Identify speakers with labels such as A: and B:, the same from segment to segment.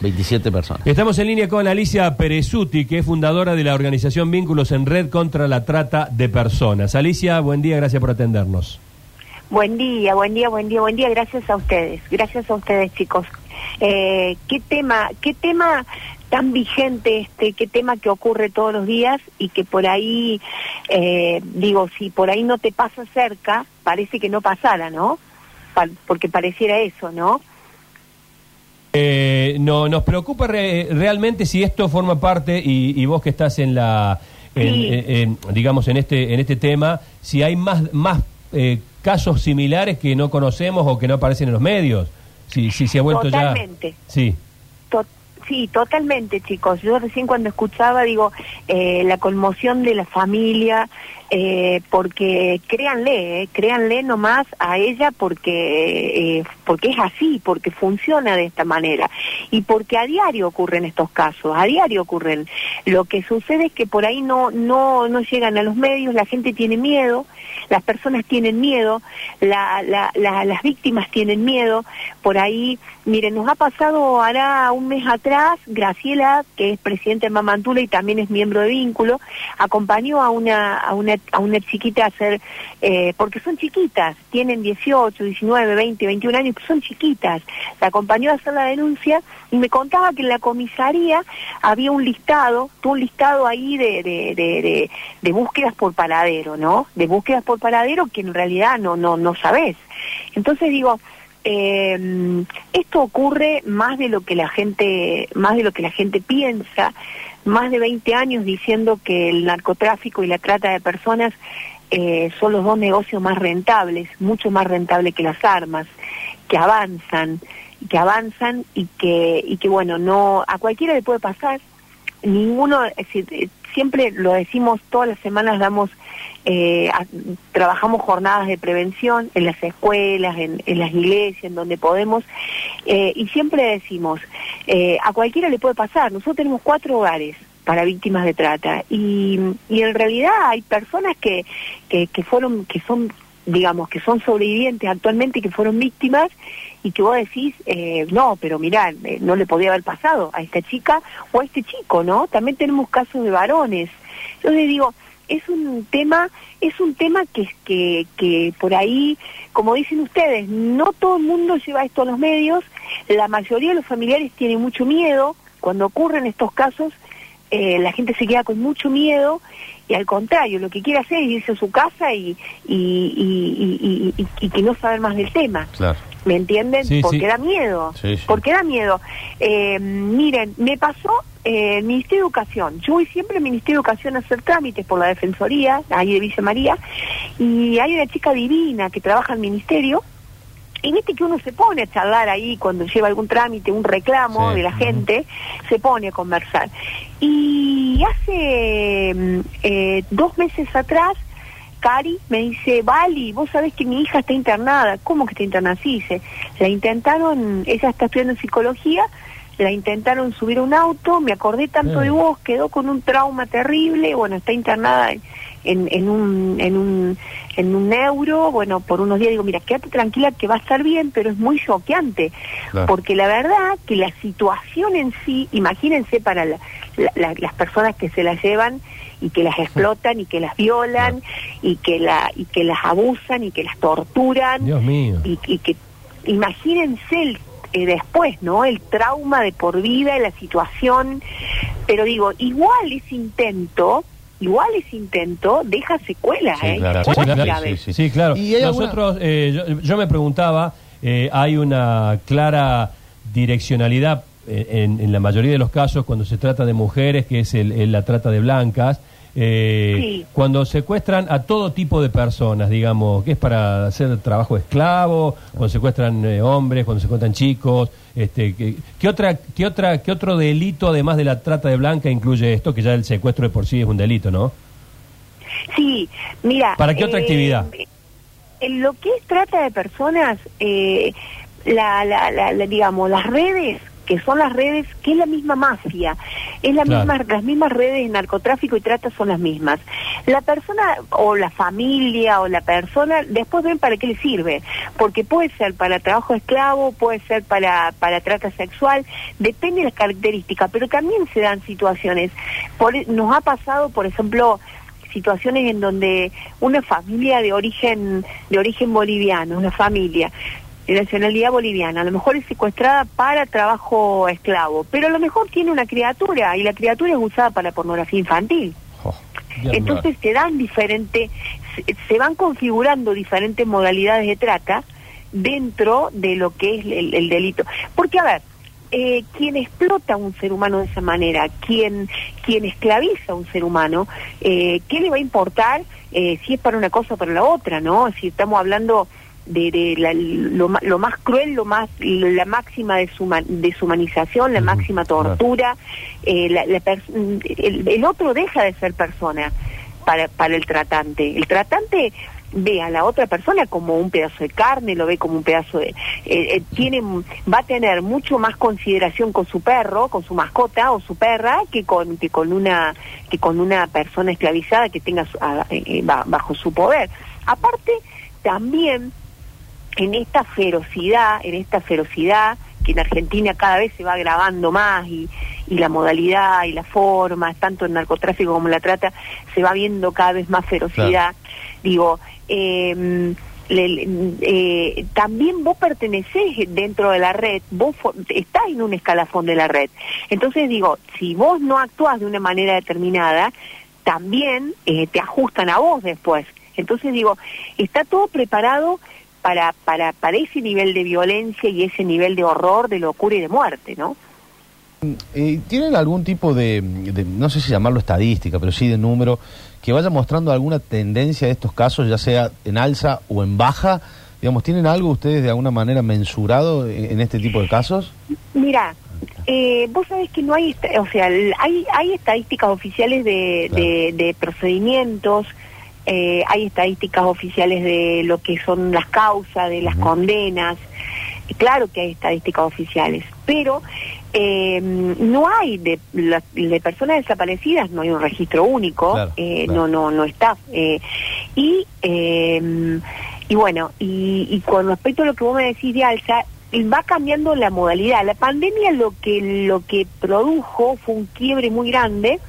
A: 27 personas.
B: Estamos en línea con Alicia Perezuti, que es fundadora de la organización Vínculos en Red contra la Trata de Personas. Alicia, buen día, gracias por atendernos.
C: Buen día, buen día, buen día, buen día. Gracias a ustedes, gracias a ustedes, chicos. Eh, qué tema, qué tema tan vigente este, qué tema que ocurre todos los días y que por ahí, eh, digo, si por ahí no te pasa cerca, parece que no pasara, ¿no? Pa- porque pareciera eso, ¿no?
B: Eh, no, nos preocupa re- realmente si esto forma parte, y, y vos que estás en la, en-
C: Sí.
B: en- en, digamos, en este, en este tema, si hay más, más eh, casos similares que no conocemos o que no aparecen en los medios. Si, si se ha vuelto
C: Totalmente.
B: ya... Sí.
C: Sí, totalmente, chicos. Yo recién cuando escuchaba, digo, eh, la conmoción de la familia, eh, porque créanle, eh, créanle nomás a ella porque, eh, porque es así, porque funciona de esta manera y porque a diario ocurren estos casos, a diario ocurren. Lo que sucede es que por ahí no, no, no llegan a los medios, la gente tiene miedo, las personas tienen miedo, la- las víctimas tienen miedo, por ahí, miren, nos ha pasado hará un mes atrás, Graciela, que es presidenta de Mamantula y también es miembro de Vínculo, acompañó a una, a una, a una chiquita a hacer, eh, porque son chiquitas, tienen 18, 19, 20, 21 años, son chiquitas, la acompañó a hacer la denuncia y me contaba que en la comisaría había un listado, un listado ahí de, de, de, de, búsquedas por paradero, ¿no? De búsquedas por paradero que en realidad no, no, no sabés. Entonces digo, eh, esto ocurre más de lo que la gente, más de lo que la gente piensa, más de 20 años diciendo que el narcotráfico y la trata de personas eh, son los dos negocios más rentables, mucho más rentables que las armas, que avanzan, que avanzan y que, y que bueno, no, a cualquiera le puede pasar, ninguno, siempre lo decimos, todas las semanas damos, eh, trabajamos jornadas de prevención en las escuelas, en, en las iglesias, en donde podemos, eh, y siempre decimos, eh, a cualquiera le puede pasar, nosotros tenemos cuatro hogares para víctimas de trata y, y en realidad hay personas que, que, que fueron, que son digamos, que son sobrevivientes actualmente que fueron víctimas y que vos decís, eh, no, pero mirá, eh, no le podía haber pasado a esta chica o a este chico, ¿no? También tenemos casos de varones. Entonces digo, es un tema, es un tema que, que, que por ahí, como dicen ustedes, no todo el mundo lleva esto a los medios, la mayoría de los familiares tienen mucho miedo, cuando ocurren estos casos, eh, la gente se queda con mucho miedo y al contrario, lo que quiere hacer es irse a su casa y, y, y, y, y- y que no saber más del tema.
A: Claro.
C: ¿Me entienden?
B: Sí,
C: porque
B: sí.
C: da miedo.
A: Sí, sí.
C: Porque da miedo. Eh, miren, me pasó eh, el Ministerio de Educación. Yo voy siempre al Ministerio de Educación a hacer trámites por la Defensoría, ahí de Villa María, y hay una chica divina que trabaja en el Ministerio. Y viste que uno se pone a charlar ahí cuando lleva algún trámite, un reclamo
A: Sí.
C: de la gente, se pone a conversar. Y hace mm, eh, dos meses atrás, Cari me dice, Vali, vos sabés que mi hija está internada. ¿Cómo que está internada? Sí, dice, la intentaron, ella está estudiando psicología, la intentaron subir a un auto, me acordé tanto de vos, quedó con un trauma terrible, bueno, está internada en, en, un, en, un, en un neuro, bueno, por unos días digo, mira, quédate tranquila que va a estar bien, pero es muy choqueante,
A: Claro.
C: porque la verdad que la situación en sí, imagínense para la- la- la- las personas que se las llevan y que las explotan y que las violan y que la y que las abusan y que las torturan
B: Dios mío.
C: y, y que imagínense el eh, después, ¿no? El trauma de por vida, la situación, pero digo, igual ese intento, igual ese intento deja secuelas,
A: Sí,
C: ¿eh?
A: claro.
B: Sí, claro,
A: sí,
B: Sí, claro.
A: ¿Y
B: Nosotros, eh, yo, yo me preguntaba, eh, hay una clara direccionalidad eh, en, en la mayoría de los casos cuando se trata de mujeres, que es el- el- la trata de blancas, eh,
C: Sí.
B: cuando secuestran a todo tipo de personas, digamos, que es para hacer trabajo esclavo, cuando secuestran eh, hombres, cuando secuestran chicos, este, ¿qué, otra, qué, otra, ¿qué otro delito además de la trata de blanca incluye esto? Que ya el secuestro de por sí es un delito, ¿no?
C: Sí, mira.
B: ¿Para qué otra actividad?
C: En lo que es trata de personas, eh, la, la, la- la- digamos, las redes que son las redes, que es la misma mafia, es la
B: Claro.
C: misma, las mismas redes de narcotráfico y trata son las mismas. La persona o la familia o la persona después ven para qué le sirve, porque puede ser para trabajo esclavo, puede ser para, para trata sexual, depende de las características, pero también se dan situaciones. Por, e, nos ha pasado, por ejemplo, situaciones en donde una familia de origen de origen boliviano, una familia de nacionalidad boliviana, a lo mejor es secuestrada para trabajo esclavo, pero a lo mejor tiene una criatura y la criatura es usada para pornografía infantil.
A: Oh,
C: Entonces se dan diferentes, se, se van configurando diferentes modalidades de trata dentro de lo que es el, el delito. Porque, a ver, eh, quien explota a un ser humano de esa manera, quien, quien esclaviza a un ser humano, eh, ¿qué le va a importar eh, si es para una cosa o para la otra, no? Si estamos hablando de, de la- lo, lo más cruel, lo más la máxima deshuma- deshumanización, la
A: Ujú,
C: máxima
A: claro.
C: tortura, eh, la- el, el otro deja de ser persona para, para el tratante. El tratante ve a la otra persona como un pedazo de carne, lo ve como un pedazo de... eh, eh, tiene, va a tener mucho más consideración con su perro, con su mascota o su perra, que con, que con, una, que con una persona esclavizada que tenga su- a- ba- bajo su poder. Aparte, también en esta ferocidad, en esta ferocidad que en Argentina cada vez se va agravando más y, y la modalidad y la forma, tanto el narcotráfico como la trata, se va viendo cada vez más ferocidad. Digo, eh, le- le- eh, también vos pertenecés dentro de la red, vos estás en un escalafón de la red. Entonces digo, si vos no actuás de una manera determinada, también eh, te ajustan a vos después. Entonces digo, está todo preparado para, para, para ese nivel de violencia y ese nivel de horror, de locura y de muerte, ¿no?
A: Eh, ¿Tienen algún tipo de, de- no sé si llamarlo estadística, pero sí de número, que vaya mostrando alguna tendencia de estos casos, ya sea en alza o en baja? Digamos, ¿tienen algo ustedes de alguna manera mensurado en, en este tipo de casos?
C: Mira, eh, vos sabés que no hay, o sea, hay, hay estadísticas oficiales de,
A: Claro.
C: de, de procedimientos, eh, hay estadísticas oficiales de lo que son las causas, de las
A: Ujú.
C: condenas, y claro que hay estadísticas oficiales, pero eh, no hay de, la- de personas desaparecidas, no hay un registro único,
A: Claro,
C: eh,
A: claro.
C: no, no, no está. eh, y, eh, y bueno, y, y con respecto a lo que vos me decís de alza, va cambiando la modalidad. La pandemia lo que lo que produjo fue un quiebre muy grande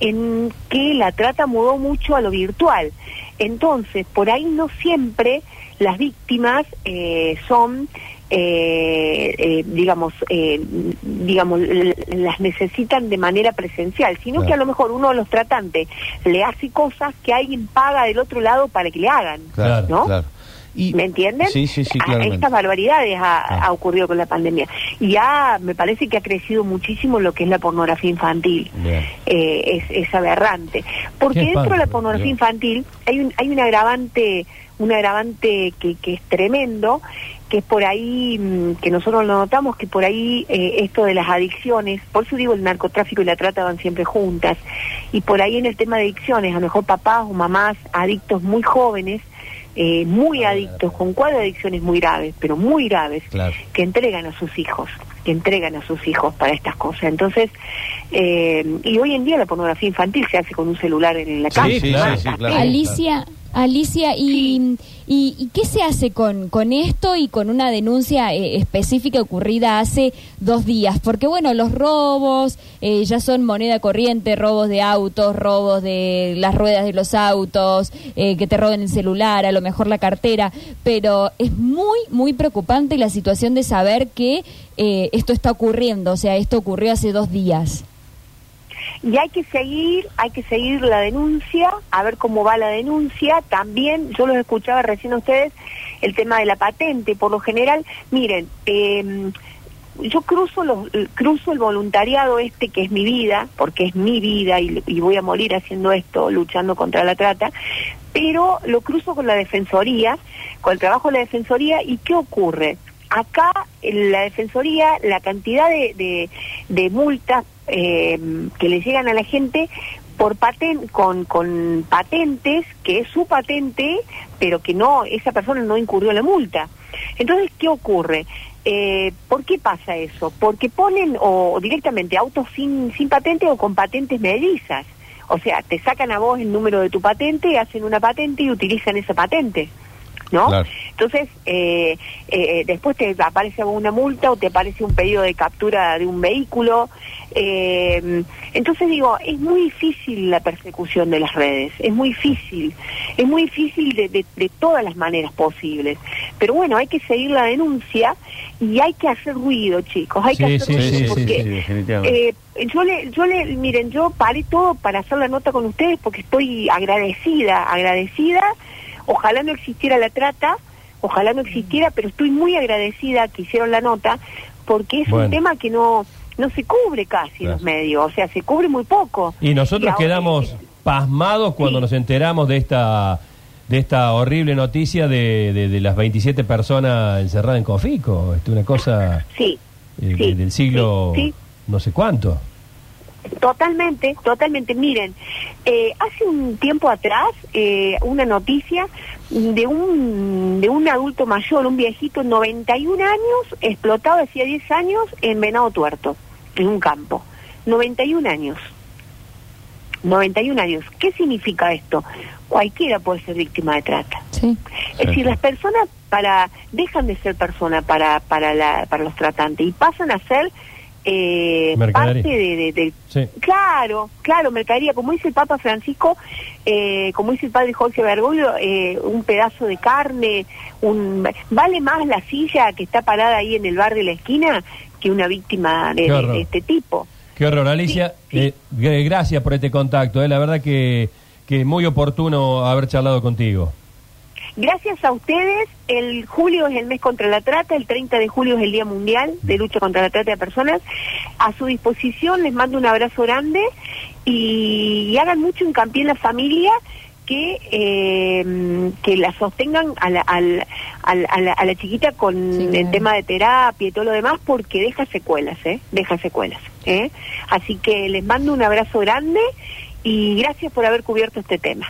C: en que la trata mudó mucho a lo virtual. Entonces, por ahí no siempre las víctimas eh, son eh, eh, digamos, eh, digamos, las necesitan de manera presencial, sino
A: Claro.
C: que a lo mejor uno de los tratantes le hace cosas que alguien paga del otro lado para que le hagan.
B: Claro,
C: ¿no?
A: claro. Y,
C: ¿Me entienden?
A: Sí, sí, sí.
C: Estas barbaridades ha,
A: Ah.
C: ha ocurrido con la pandemia. Y ya me parece que ha crecido muchísimo lo que es la pornografía infantil. Eh, es, es aberrante. Porque dentro de la pornografía infantil hay un, hay un agravante, un agravante que, que es tremendo, que es por ahí, mm, que nosotros lo notamos, que por ahí eh, esto de las adicciones, por eso digo el narcotráfico y la trata van siempre juntas, y por ahí en el tema de adicciones, a lo mejor papás o mamás adictos muy jóvenes, eh, muy adictos, con cuadros de adicciones muy graves, pero muy graves,
A: Claro.
C: que entregan a sus hijos, que entregan a sus hijos para estas cosas. Entonces, eh, y hoy en día la pornografía infantil se hace con un celular en la
B: Sí,
C: casa.
B: sí, sí, claro.
D: Alicia, Alicia, y, y, qué se hace con, con esto y con una denuncia eh, específica ocurrida hace dos días? Porque bueno, los robos eh, ya son moneda corriente, robos de autos, robos de las ruedas de los autos, eh, que te roben el celular, a lo mejor la cartera, pero es muy, muy preocupante la situación de saber que eh, esto está ocurriendo, o sea, esto ocurrió hace dos días.
C: Y hay que seguir, hay que seguir la denuncia, a ver cómo va la denuncia. También, yo los escuchaba recién a ustedes, el tema de la patente. Por lo general, miren, eh, yo cruzo, los, cruzo el voluntariado este que es mi vida, porque es mi vida y voy a morir haciendo esto, luchando contra la trata, pero lo cruzo con la Defensoría, con el trabajo de la Defensoría, ¿y qué ocurre? Acá, en la Defensoría, la cantidad de, de, multas eh, que le llegan a la gente por paten con, con patentes, que es su patente, pero que no, esa persona no incurrió la multa. Entonces, ¿qué ocurre? Eh, ¿Por qué pasa eso? Porque ponen o directamente autos sin, sin patente o con patentes medizas. O sea, te sacan a vos el número de tu patente, hacen una patente y utilizan esa patente. ¿No?
A: Claro.
C: Entonces, eh, eh, después te aparece una multa o te aparece un pedido de captura de un vehículo. Eh, entonces digo, es muy difícil la persecución de las redes, es muy difícil, es muy difícil de, de- de todas las maneras posibles. Pero bueno, hay que seguir la denuncia y hay que hacer ruido, chicos, hay que hacer
B: sí,
C: ruido
B: sí, sí,
C: porque
A: sí, definitivamente.
C: eh, yo le, yo le, miren, yo paré todo para hacer la nota con ustedes porque estoy agradecida, agradecida. Ojalá no existiera la trata, ojalá no existiera, pero estoy muy agradecida que hicieron la nota porque es
B: Bueno.
C: un tema que no no se cubre casi en los medios, o sea, se cubre muy poco.
B: Y nosotros quedamos pasmados cuando
C: Sí.
B: nos enteramos de esta de esta horrible noticia de, de- de las 27 personas encerradas en Cofico. Esto es una cosa
C: Sí,
B: eh,
C: sí,
B: del siglo no sé cuánto.
C: Totalmente, totalmente. Miren, eh, hace un tiempo atrás, eh, una noticia de un, de un adulto mayor, un viejito, 91 años, explotado hacía 10 años en Venado Tuerto, en un campo. 91 años. 91 años. ¿Qué significa esto? Cualquiera puede ser víctima de trata.
D: Sí.
C: Es
A: Sí.
C: decir, las personas para dejan de ser personas para para la, para los tratantes y pasan a ser eh, parte de, de- de-
B: Sí.
C: claro, claro, mercadería, como dice el Papa Francisco, eh, como dice el padre Jorge Bergoglio, eh, un pedazo de carne, un vale más la silla que está parada ahí en el bar de la esquina que una víctima de, este tipo.
B: Qué horror, Alicia.
C: Sí, sí.
B: eh, g- gracias por este contacto. eh, La verdad que, que muy oportuno haber charlado contigo.
C: Gracias a ustedes, el julio es el mes contra la trata, el 30 de julio es el Día Mundial de Lucha contra la Trata de Personas. A su disposición, les mando un abrazo grande y, y hagan mucho hincapié en la familia que eh, que la sostengan a la, al- al- a la, a la chiquita con
D: Sí,
C: el tema de terapia y todo lo demás porque deja secuelas, ¿eh? Deja secuelas, ¿eh? Así que les mando un abrazo grande y gracias por haber cubierto este tema.